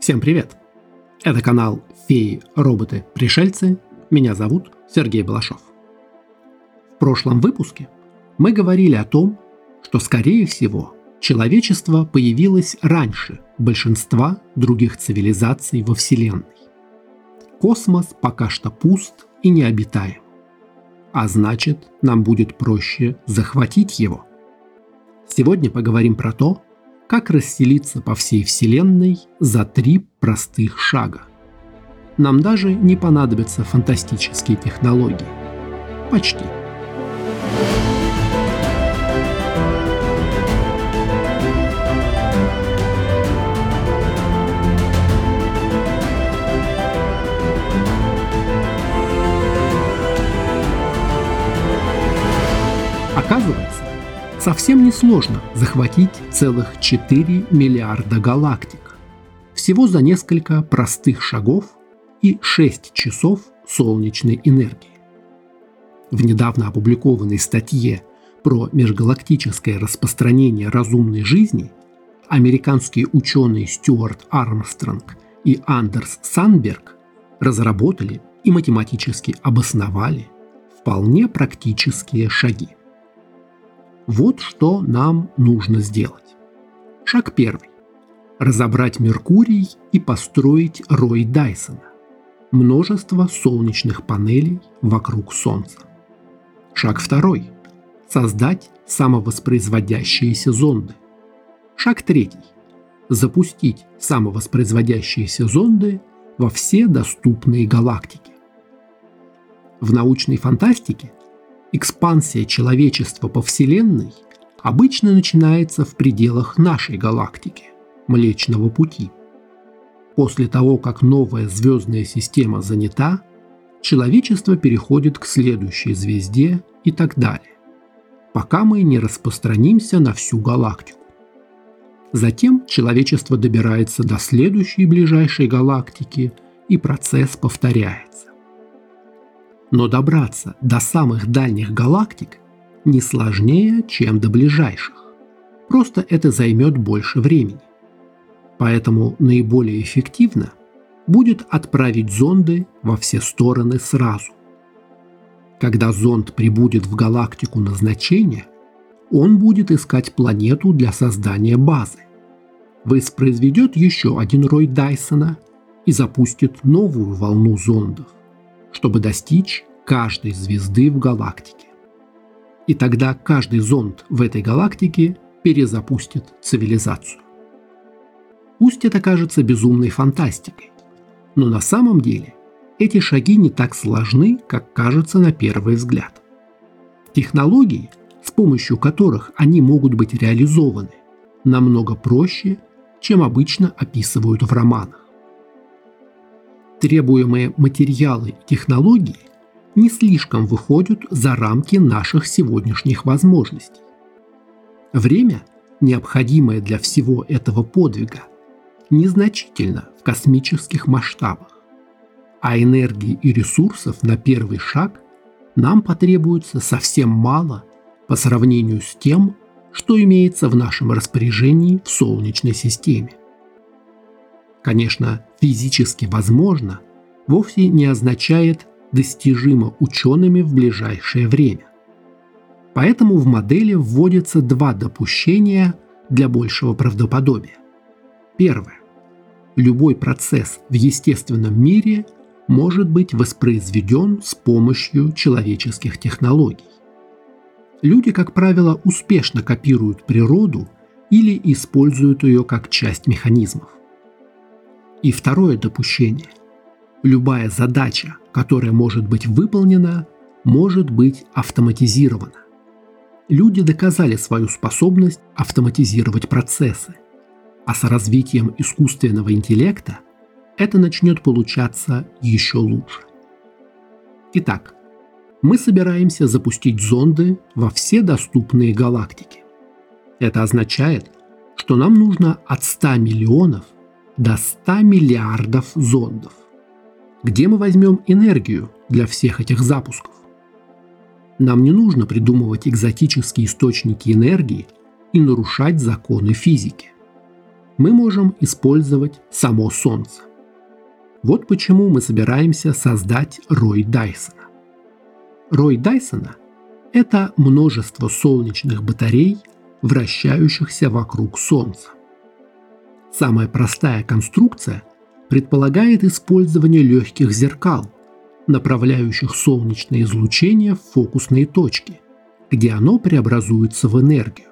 Всем привет! Это канал «Феи, роботы, пришельцы». Меня зовут Сергей Балашов. В прошлом выпуске мы говорили о том, что, скорее всего, человечество появилось раньше большинства других цивилизаций во Вселенной. Космос пока что пуст и необитаем. А значит, нам будет проще захватить его. Сегодня поговорим про то, как расселиться по всей Вселенной за три простых шага. Нам даже не понадобятся фантастические технологии. Почти. Оказывается, совсем несложно захватить целых 4 миллиарда галактик. Всего за несколько простых шагов и 6 часов солнечной энергии. В недавно опубликованной статье про межгалактическое распространение разумной жизни американские ученые Стюарт Армстронг и Андерс Санберг разработали и математически обосновали вполне практические шаги. Вот что нам нужно сделать. Шаг первый. Разобрать Меркурий и построить рой Дайсона. Множество солнечных панелей вокруг Солнца. Шаг второй. Создать самовоспроизводящиеся зонды. Шаг третий. Запустить самовоспроизводящиеся зонды во все доступные галактики. В научной фантастике Экспансия человечества по Вселенной обычно начинается в пределах нашей галактики – Млечного Пути. После того, как новая звездная система занята, человечество переходит к следующей звезде и так далее, пока мы не распространимся на всю галактику. Затем человечество добирается до следующей ближайшей галактики, и процесс повторяется. Но добраться до самых дальних галактик не сложнее, чем до ближайших. Просто это займет больше времени. Поэтому наиболее эффективно будет отправить зонды во все стороны сразу. Когда зонд прибудет в галактику назначения, он будет искать планету для создания базы. Воспроизведет еще один рой Дайсона и запустит новую волну зондов чтобы достичь каждой звезды в галактике. И тогда каждый зонд в этой галактике перезапустит цивилизацию. Пусть это кажется безумной фантастикой, но на самом деле эти шаги не так сложны, как кажется на первый взгляд. Технологии, с помощью которых они могут быть реализованы, намного проще, чем обычно описывают в романах требуемые материалы и технологии не слишком выходят за рамки наших сегодняшних возможностей. Время, необходимое для всего этого подвига, незначительно в космических масштабах, а энергии и ресурсов на первый шаг нам потребуется совсем мало по сравнению с тем, что имеется в нашем распоряжении в Солнечной системе. Конечно, физически возможно вовсе не означает достижимо учеными в ближайшее время. Поэтому в модели вводятся два допущения для большего правдоподобия. Первое. Любой процесс в естественном мире может быть воспроизведен с помощью человеческих технологий. Люди, как правило, успешно копируют природу или используют ее как часть механизмов. И второе допущение. Любая задача, которая может быть выполнена, может быть автоматизирована. Люди доказали свою способность автоматизировать процессы, а с развитием искусственного интеллекта это начнет получаться еще лучше. Итак, мы собираемся запустить зонды во все доступные галактики. Это означает, что нам нужно от 100 миллионов – до 100 миллиардов зондов. Где мы возьмем энергию для всех этих запусков? Нам не нужно придумывать экзотические источники энергии и нарушать законы физики. мы можем использовать само Солнце. Вот почему мы собираемся создать рой Дайсона. Рой Дайсона – это множество солнечных батарей, вращающихся вокруг Солнца. Самая простая конструкция предполагает использование легких зеркал, направляющих солнечное излучение в фокусные точки, где оно преобразуется в энергию.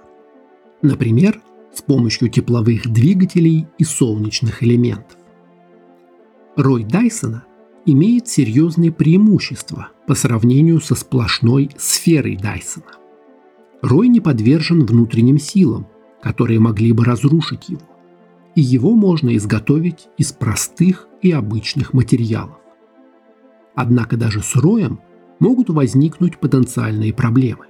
Например, с помощью тепловых двигателей и солнечных элементов. Рой Дайсона имеет серьезные преимущества по сравнению со сплошной сферой Дайсона. Рой не подвержен внутренним силам, которые могли бы разрушить его, и его можно изготовить из простых и обычных материалов. Однако даже с роем могут возникнуть потенциальные проблемы.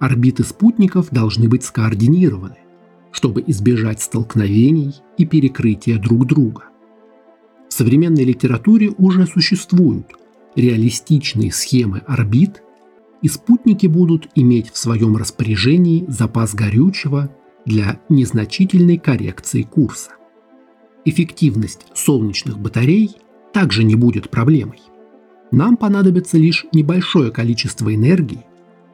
Орбиты спутников должны быть скоординированы, чтобы избежать столкновений и перекрытия друг друга. В современной литературе уже существуют реалистичные схемы орбит, и спутники будут иметь в своем распоряжении запас горючего для незначительной коррекции курса. Эффективность солнечных батарей также не будет проблемой. Нам понадобится лишь небольшое количество энергии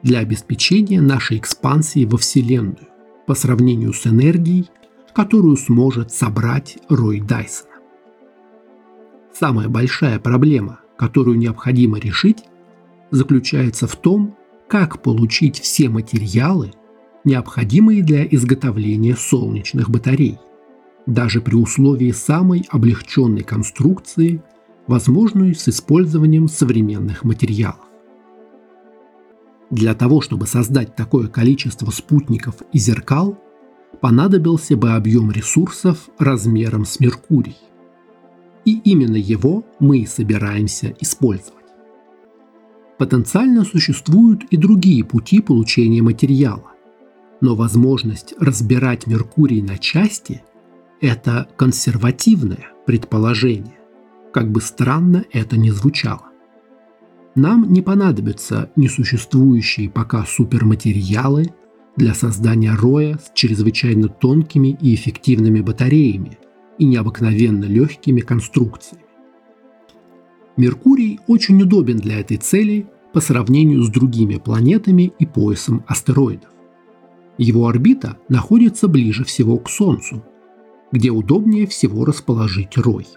для обеспечения нашей экспансии во Вселенную по сравнению с энергией, которую сможет собрать Рой Дайсона. Самая большая проблема, которую необходимо решить, заключается в том, как получить все материалы, необходимые для изготовления солнечных батарей, даже при условии самой облегченной конструкции, возможной с использованием современных материалов. Для того, чтобы создать такое количество спутников и зеркал, понадобился бы объем ресурсов размером с Меркурий. И именно его мы и собираемся использовать. Потенциально существуют и другие пути получения материала, но возможность разбирать Меркурий на части – это консервативное предположение, как бы странно это ни звучало. Нам не понадобятся несуществующие пока суперматериалы для создания роя с чрезвычайно тонкими и эффективными батареями и необыкновенно легкими конструкциями. Меркурий очень удобен для этой цели по сравнению с другими планетами и поясом астероидов. Его орбита находится ближе всего к Солнцу, где удобнее всего расположить рой.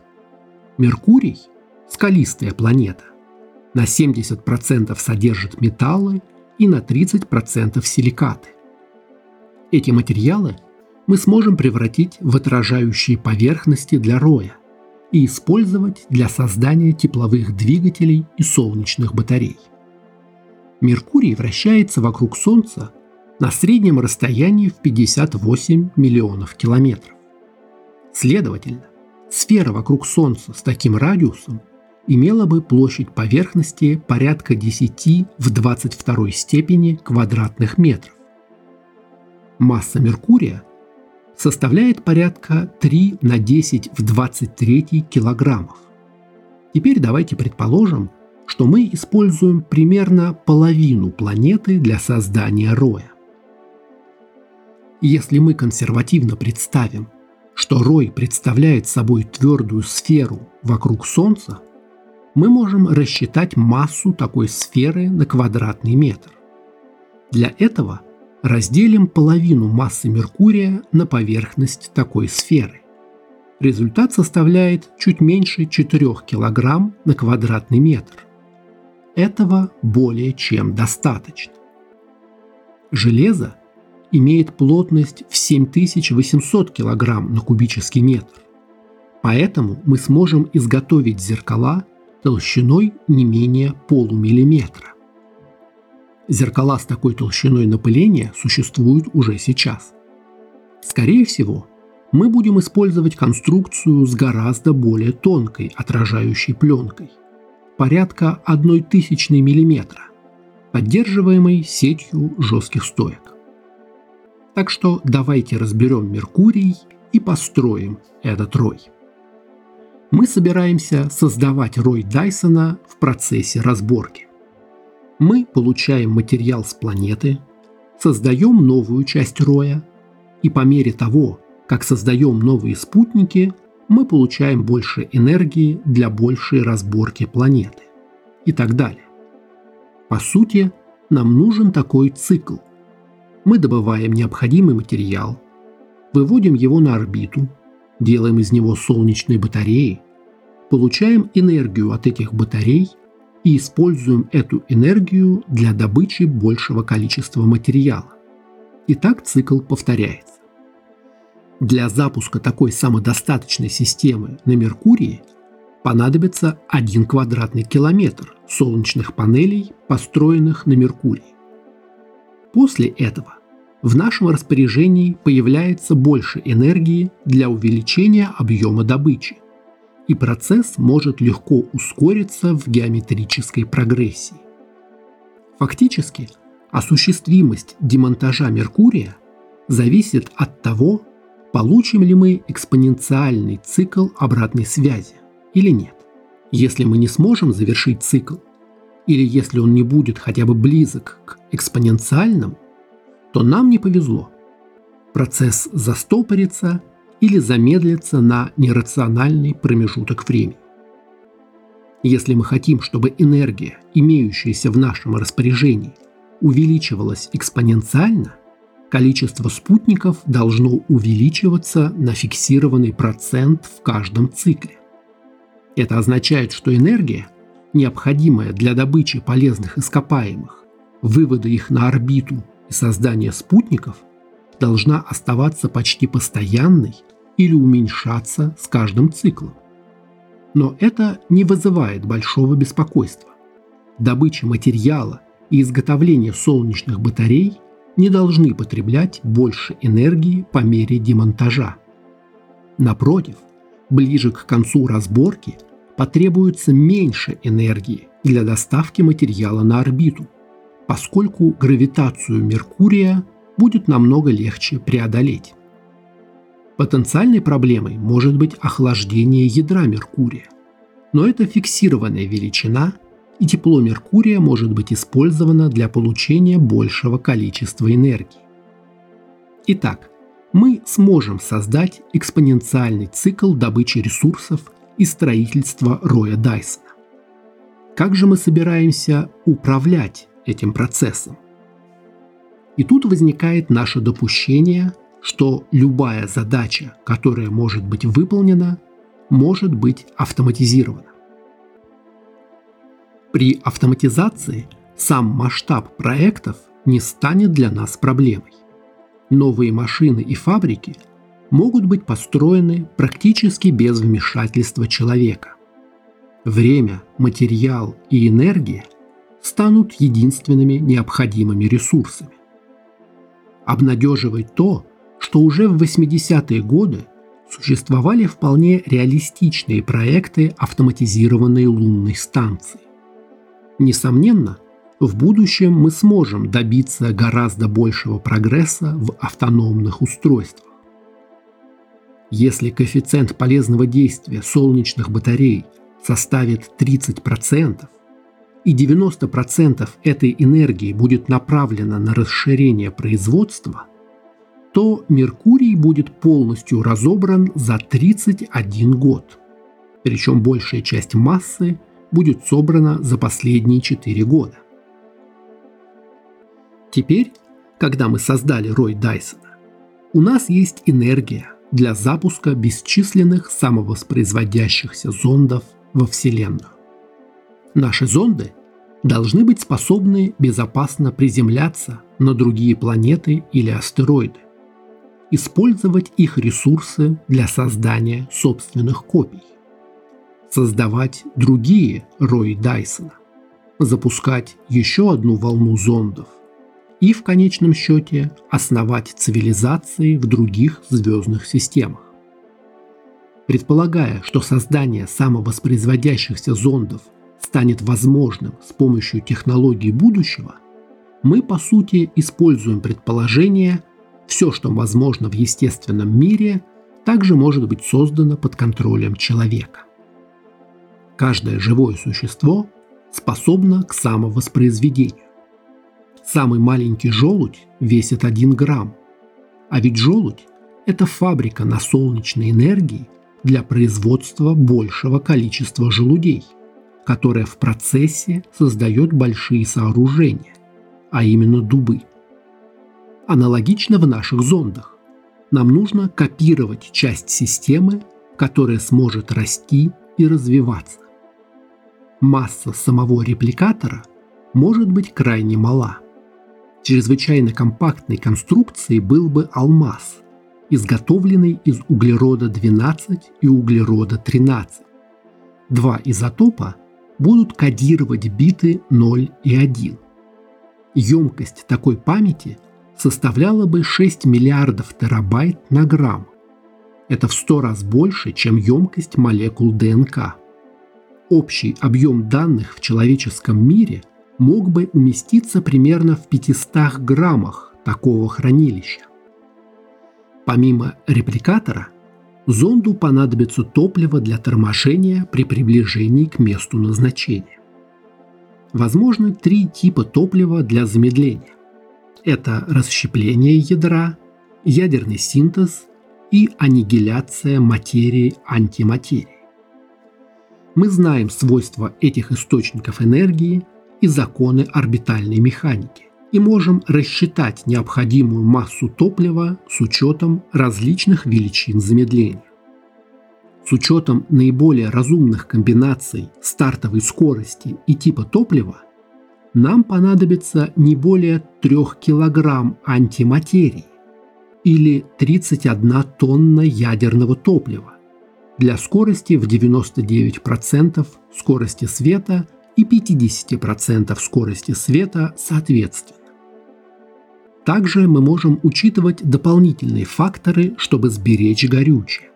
Меркурий – скалистая планета, на 70% содержит металлы и на 30% силикаты. Эти материалы мы сможем превратить в отражающие поверхности для роя и использовать для создания тепловых двигателей и солнечных батарей. Меркурий вращается вокруг Солнца на среднем расстоянии в 58 миллионов километров. Следовательно, сфера вокруг Солнца с таким радиусом имела бы площадь поверхности порядка 10 в 22 степени квадратных метров. Масса Меркурия составляет порядка 3 на 10 в 23 килограммов. Теперь давайте предположим, что мы используем примерно половину планеты для создания роя. Если мы консервативно представим, что рой представляет собой твердую сферу вокруг Солнца, мы можем рассчитать массу такой сферы на квадратный метр. Для этого разделим половину массы Меркурия на поверхность такой сферы. Результат составляет чуть меньше 4 кг на квадратный метр. Этого более чем достаточно. Железо имеет плотность в 7800 кг на кубический метр. Поэтому мы сможем изготовить зеркала толщиной не менее полумиллиметра. Зеркала с такой толщиной напыления существуют уже сейчас. Скорее всего, мы будем использовать конструкцию с гораздо более тонкой отражающей пленкой, порядка 1 тысячной миллиметра, поддерживаемой сетью жестких стоек. Так что давайте разберем Меркурий и построим этот рой мы собираемся создавать рой Дайсона в процессе разборки. Мы получаем материал с планеты, создаем новую часть роя, и по мере того, как создаем новые спутники, мы получаем больше энергии для большей разборки планеты и так далее. По сути, нам нужен такой цикл. Мы добываем необходимый материал, выводим его на орбиту, делаем из него солнечные батареи, получаем энергию от этих батарей и используем эту энергию для добычи большего количества материала. И так цикл повторяется. Для запуска такой самодостаточной системы на Меркурии понадобится 1 квадратный километр солнечных панелей, построенных на Меркурии. После этого в нашем распоряжении появляется больше энергии для увеличения объема добычи, и процесс может легко ускориться в геометрической прогрессии. Фактически, осуществимость демонтажа Меркурия зависит от того, получим ли мы экспоненциальный цикл обратной связи или нет. Если мы не сможем завершить цикл, или если он не будет хотя бы близок к экспоненциальному, то нам не повезло. Процесс застопорится или замедлится на нерациональный промежуток времени. Если мы хотим, чтобы энергия, имеющаяся в нашем распоряжении, увеличивалась экспоненциально – количество спутников должно увеличиваться на фиксированный процент в каждом цикле. Это означает, что энергия, необходимая для добычи полезных ископаемых, вывода их на орбиту и создания спутников, должна оставаться почти постоянной или уменьшаться с каждым циклом. Но это не вызывает большого беспокойства. Добыча материала и изготовление солнечных батарей не должны потреблять больше энергии по мере демонтажа. Напротив, ближе к концу разборки потребуется меньше энергии для доставки материала на орбиту, поскольку гравитацию Меркурия будет намного легче преодолеть. Потенциальной проблемой может быть охлаждение ядра Меркурия, но это фиксированная величина – и тепло Меркурия может быть использовано для получения большего количества энергии. Итак, мы сможем создать экспоненциальный цикл добычи ресурсов и строительства роя Дайсона. Как же мы собираемся управлять этим процессом? И тут возникает наше допущение, что любая задача, которая может быть выполнена, может быть автоматизирована. При автоматизации сам масштаб проектов не станет для нас проблемой. Новые машины и фабрики могут быть построены практически без вмешательства человека. Время, материал и энергия станут единственными необходимыми ресурсами. Обнадеживает то, что уже в 80-е годы существовали вполне реалистичные проекты автоматизированной лунной станции. Несомненно, в будущем мы сможем добиться гораздо большего прогресса в автономных устройствах. Если коэффициент полезного действия солнечных батарей составит 30%, и 90% этой энергии будет направлено на расширение производства, то Меркурий будет полностью разобран за 31 год. Причем большая часть массы будет собрано за последние 4 года. Теперь, когда мы создали Рой Дайсона, у нас есть энергия для запуска бесчисленных самовоспроизводящихся зондов во Вселенную. Наши зонды должны быть способны безопасно приземляться на другие планеты или астероиды, использовать их ресурсы для создания собственных копий создавать другие рои Дайсона, запускать еще одну волну зондов и в конечном счете основать цивилизации в других звездных системах. Предполагая, что создание самовоспроизводящихся зондов станет возможным с помощью технологий будущего, мы по сути используем предположение, все, что возможно в естественном мире, также может быть создано под контролем человека. Каждое живое существо способно к самовоспроизведению. Самый маленький желудь весит 1 грамм, а ведь желудь это фабрика на солнечной энергии для производства большего количества желудей, которая в процессе создает большие сооружения, а именно дубы. Аналогично в наших зондах. Нам нужно копировать часть системы, которая сможет расти и развиваться. Масса самого репликатора может быть крайне мала. Чрезвычайно компактной конструкцией был бы алмаз, изготовленный из углерода-12 и углерода-13. Два изотопа будут кодировать биты 0 и 1. Емкость такой памяти составляла бы 6 миллиардов терабайт на грамм. Это в 100 раз больше, чем емкость молекул ДНК. Общий объем данных в человеческом мире мог бы уместиться примерно в 500 граммах такого хранилища. Помимо репликатора, зонду понадобится топливо для торможения при приближении к месту назначения. Возможны три типа топлива для замедления. Это расщепление ядра, ядерный синтез и аннигиляция материи-антиматерии. Мы знаем свойства этих источников энергии и законы орбитальной механики и можем рассчитать необходимую массу топлива с учетом различных величин замедления. С учетом наиболее разумных комбинаций стартовой скорости и типа топлива нам понадобится не более 3 кг антиматерии или 31 тонна ядерного топлива для скорости в 99% скорости света и 50% скорости света соответственно. Также мы можем учитывать дополнительные факторы, чтобы сберечь горючее.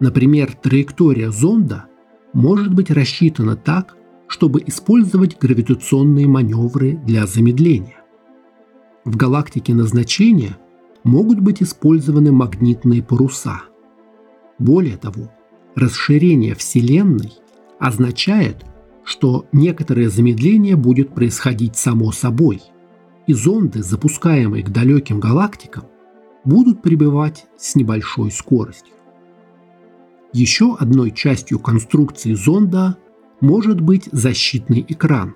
Например, траектория зонда может быть рассчитана так, чтобы использовать гравитационные маневры для замедления. В галактике назначения могут быть использованы магнитные паруса. Более того, расширение Вселенной означает, что некоторое замедление будет происходить само собой – и зонды, запускаемые к далеким галактикам, будут пребывать с небольшой скоростью. Еще одной частью конструкции зонда может быть защитный экран.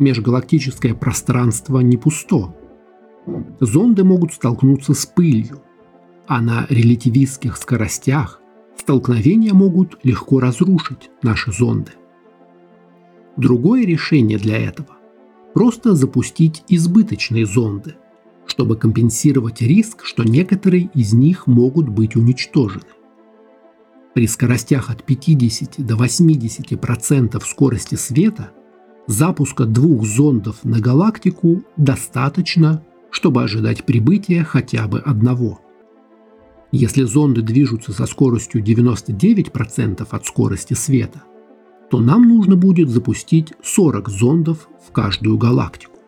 Межгалактическое пространство не пусто. Зонды могут столкнуться с пылью, а на релятивистских скоростях столкновения могут легко разрушить наши зонды. Другое решение для этого просто запустить избыточные зонды, чтобы компенсировать риск, что некоторые из них могут быть уничтожены. При скоростях от 50 до 80% скорости света запуска двух зондов на галактику достаточно, чтобы ожидать прибытия хотя бы одного. Если зонды движутся со скоростью 99% от скорости света, то нам нужно будет запустить 40 зондов в каждую галактику.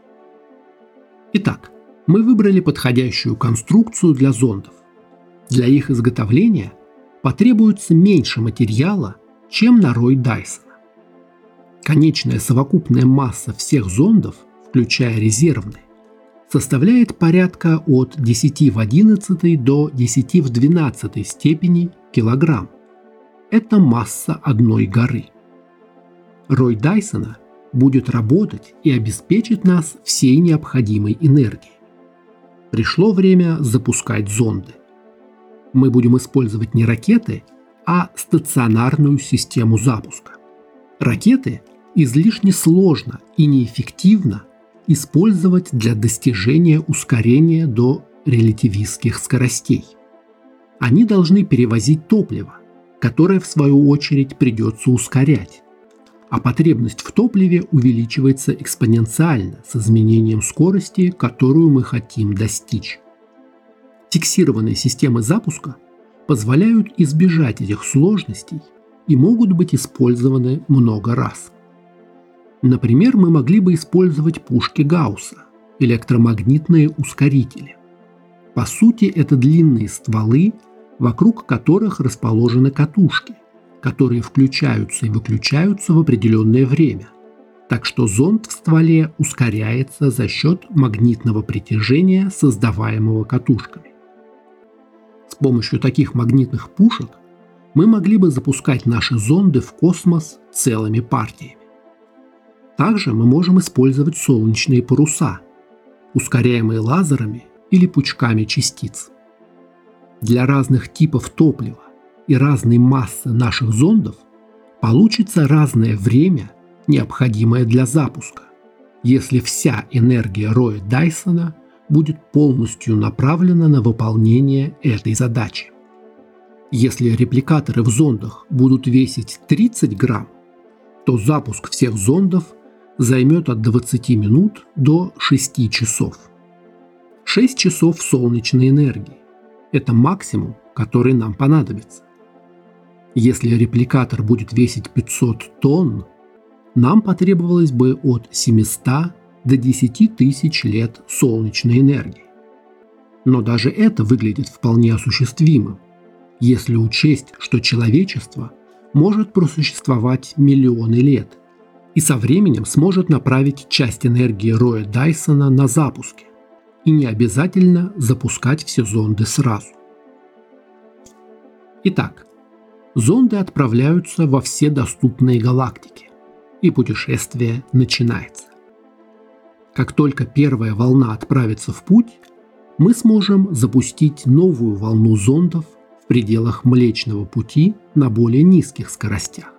Итак, мы выбрали подходящую конструкцию для зондов. Для их изготовления потребуется меньше материала, чем на рой Дайсона. Конечная совокупная масса всех зондов, включая резервные, составляет порядка от 10 в 11 до 10 в 12 степени килограмм. Это масса одной горы – Рой Дайсона будет работать и обеспечит нас всей необходимой энергией. Пришло время запускать зонды. Мы будем использовать не ракеты, а стационарную систему запуска. Ракеты излишне сложно и неэффективно использовать для достижения ускорения до релятивистских скоростей. Они должны перевозить топливо, которое в свою очередь придется ускорять а потребность в топливе увеличивается экспоненциально с изменением скорости, которую мы хотим достичь. Фиксированные системы запуска позволяют избежать этих сложностей и могут быть использованы много раз. Например, мы могли бы использовать пушки Гаусса, электромагнитные ускорители. По сути, это длинные стволы, вокруг которых расположены катушки, которые включаются и выключаются в определенное время. Так что зонд в стволе ускоряется за счет магнитного притяжения, создаваемого катушками. С помощью таких магнитных пушек мы могли бы запускать наши зонды в космос целыми партиями. Также мы можем использовать солнечные паруса, ускоряемые лазерами или пучками частиц. Для разных типов топлива и разной массы наших зондов получится разное время, необходимое для запуска, если вся энергия Роя Дайсона будет полностью направлена на выполнение этой задачи. Если репликаторы в зондах будут весить 30 грамм, то запуск всех зондов займет от 20 минут до 6 часов. 6 часов солнечной энергии – это максимум, который нам понадобится. Если репликатор будет весить 500 тонн, нам потребовалось бы от 700 до 10 тысяч лет солнечной энергии. Но даже это выглядит вполне осуществимым, если учесть, что человечество может просуществовать миллионы лет и со временем сможет направить часть энергии Роя Дайсона на запуски, и не обязательно запускать все зонды сразу. Итак, зонды отправляются во все доступные галактики, и путешествие начинается. Как только первая волна отправится в путь, мы сможем запустить новую волну зондов в пределах Млечного Пути на более низких скоростях.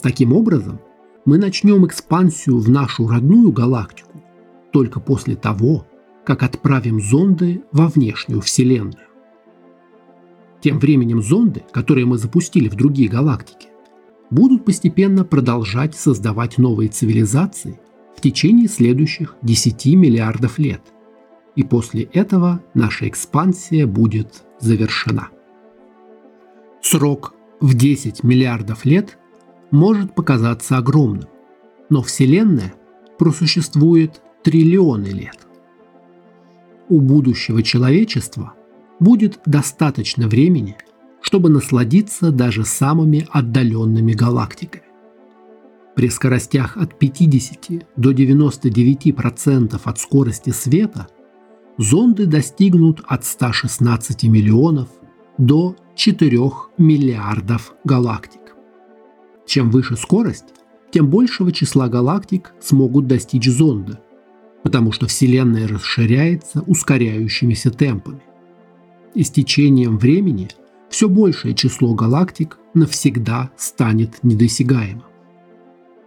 Таким образом, мы начнем экспансию в нашу родную галактику только после того, как отправим зонды во внешнюю Вселенную. Тем временем зонды, которые мы запустили в другие галактики, будут постепенно продолжать создавать новые цивилизации в течение следующих 10 миллиардов лет. И после этого наша экспансия будет завершена. Срок в 10 миллиардов лет может показаться огромным, но Вселенная просуществует триллионы лет. У будущего человечества будет достаточно времени, чтобы насладиться даже самыми отдаленными галактиками. При скоростях от 50 до 99% от скорости света зонды достигнут от 116 миллионов до 4 миллиардов галактик. Чем выше скорость, тем большего числа галактик смогут достичь зонды, потому что Вселенная расширяется ускоряющимися темпами. И с течением времени все большее число галактик навсегда станет недосягаемым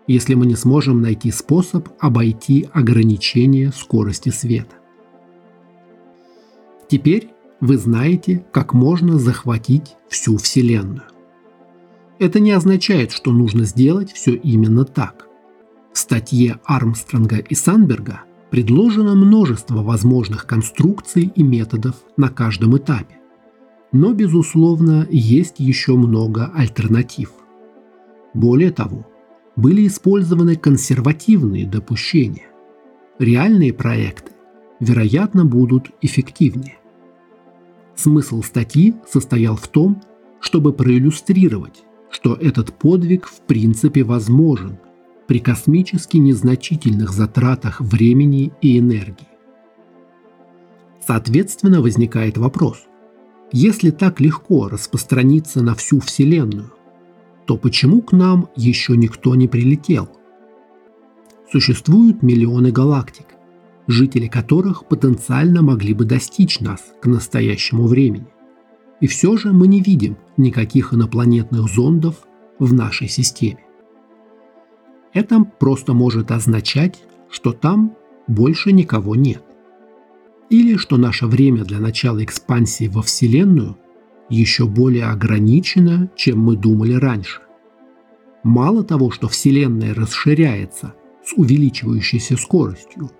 если мы не сможем найти способ обойти ограничение скорости света. Теперь вы знаете, как можно захватить всю Вселенную. Это не означает, что нужно сделать все именно так. В статье Армстронга и Санберга предложено множество возможных конструкций и методов на каждом этапе. Но, безусловно, есть еще много альтернатив. Более того, были использованы консервативные допущения. Реальные проекты, вероятно, будут эффективнее. Смысл статьи состоял в том, чтобы проиллюстрировать, что этот подвиг в принципе возможен при космически незначительных затратах времени и энергии. Соответственно, возникает вопрос, если так легко распространиться на всю Вселенную, то почему к нам еще никто не прилетел? Существуют миллионы галактик, жители которых потенциально могли бы достичь нас к настоящему времени. И все же мы не видим никаких инопланетных зондов в нашей системе. Это просто может означать, что там больше никого нет. Или что наше время для начала экспансии во Вселенную еще более ограничена, чем мы думали раньше. Мало того, что Вселенная расширяется с увеличивающейся скоростью,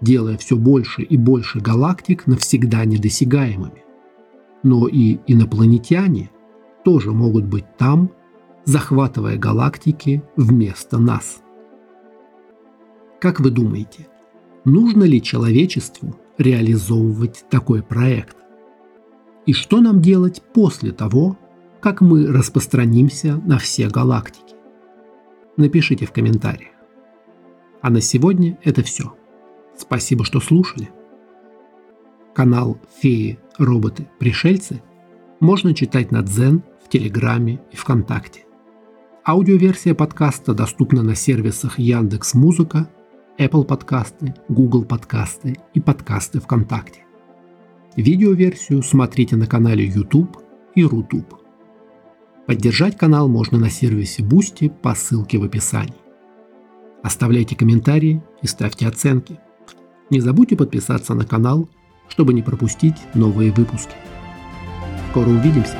делая все больше и больше галактик навсегда недосягаемыми, но и инопланетяне тоже могут быть там, захватывая галактики вместо нас. Как вы думаете, нужно ли человечеству реализовывать такой проект? и что нам делать после того, как мы распространимся на все галактики. Напишите в комментариях. А на сегодня это все. Спасибо, что слушали. Канал «Феи, роботы, пришельцы» можно читать на Дзен, в Телеграме и ВКонтакте. Аудиоверсия подкаста доступна на сервисах Яндекс Музыка, Apple подкасты, Google подкасты и подкасты ВКонтакте. Видеоверсию смотрите на канале YouTube и Рутуб. Поддержать канал можно на сервисе Boosty по ссылке в описании. Оставляйте комментарии и ставьте оценки. Не забудьте подписаться на канал, чтобы не пропустить новые выпуски. Скоро увидимся!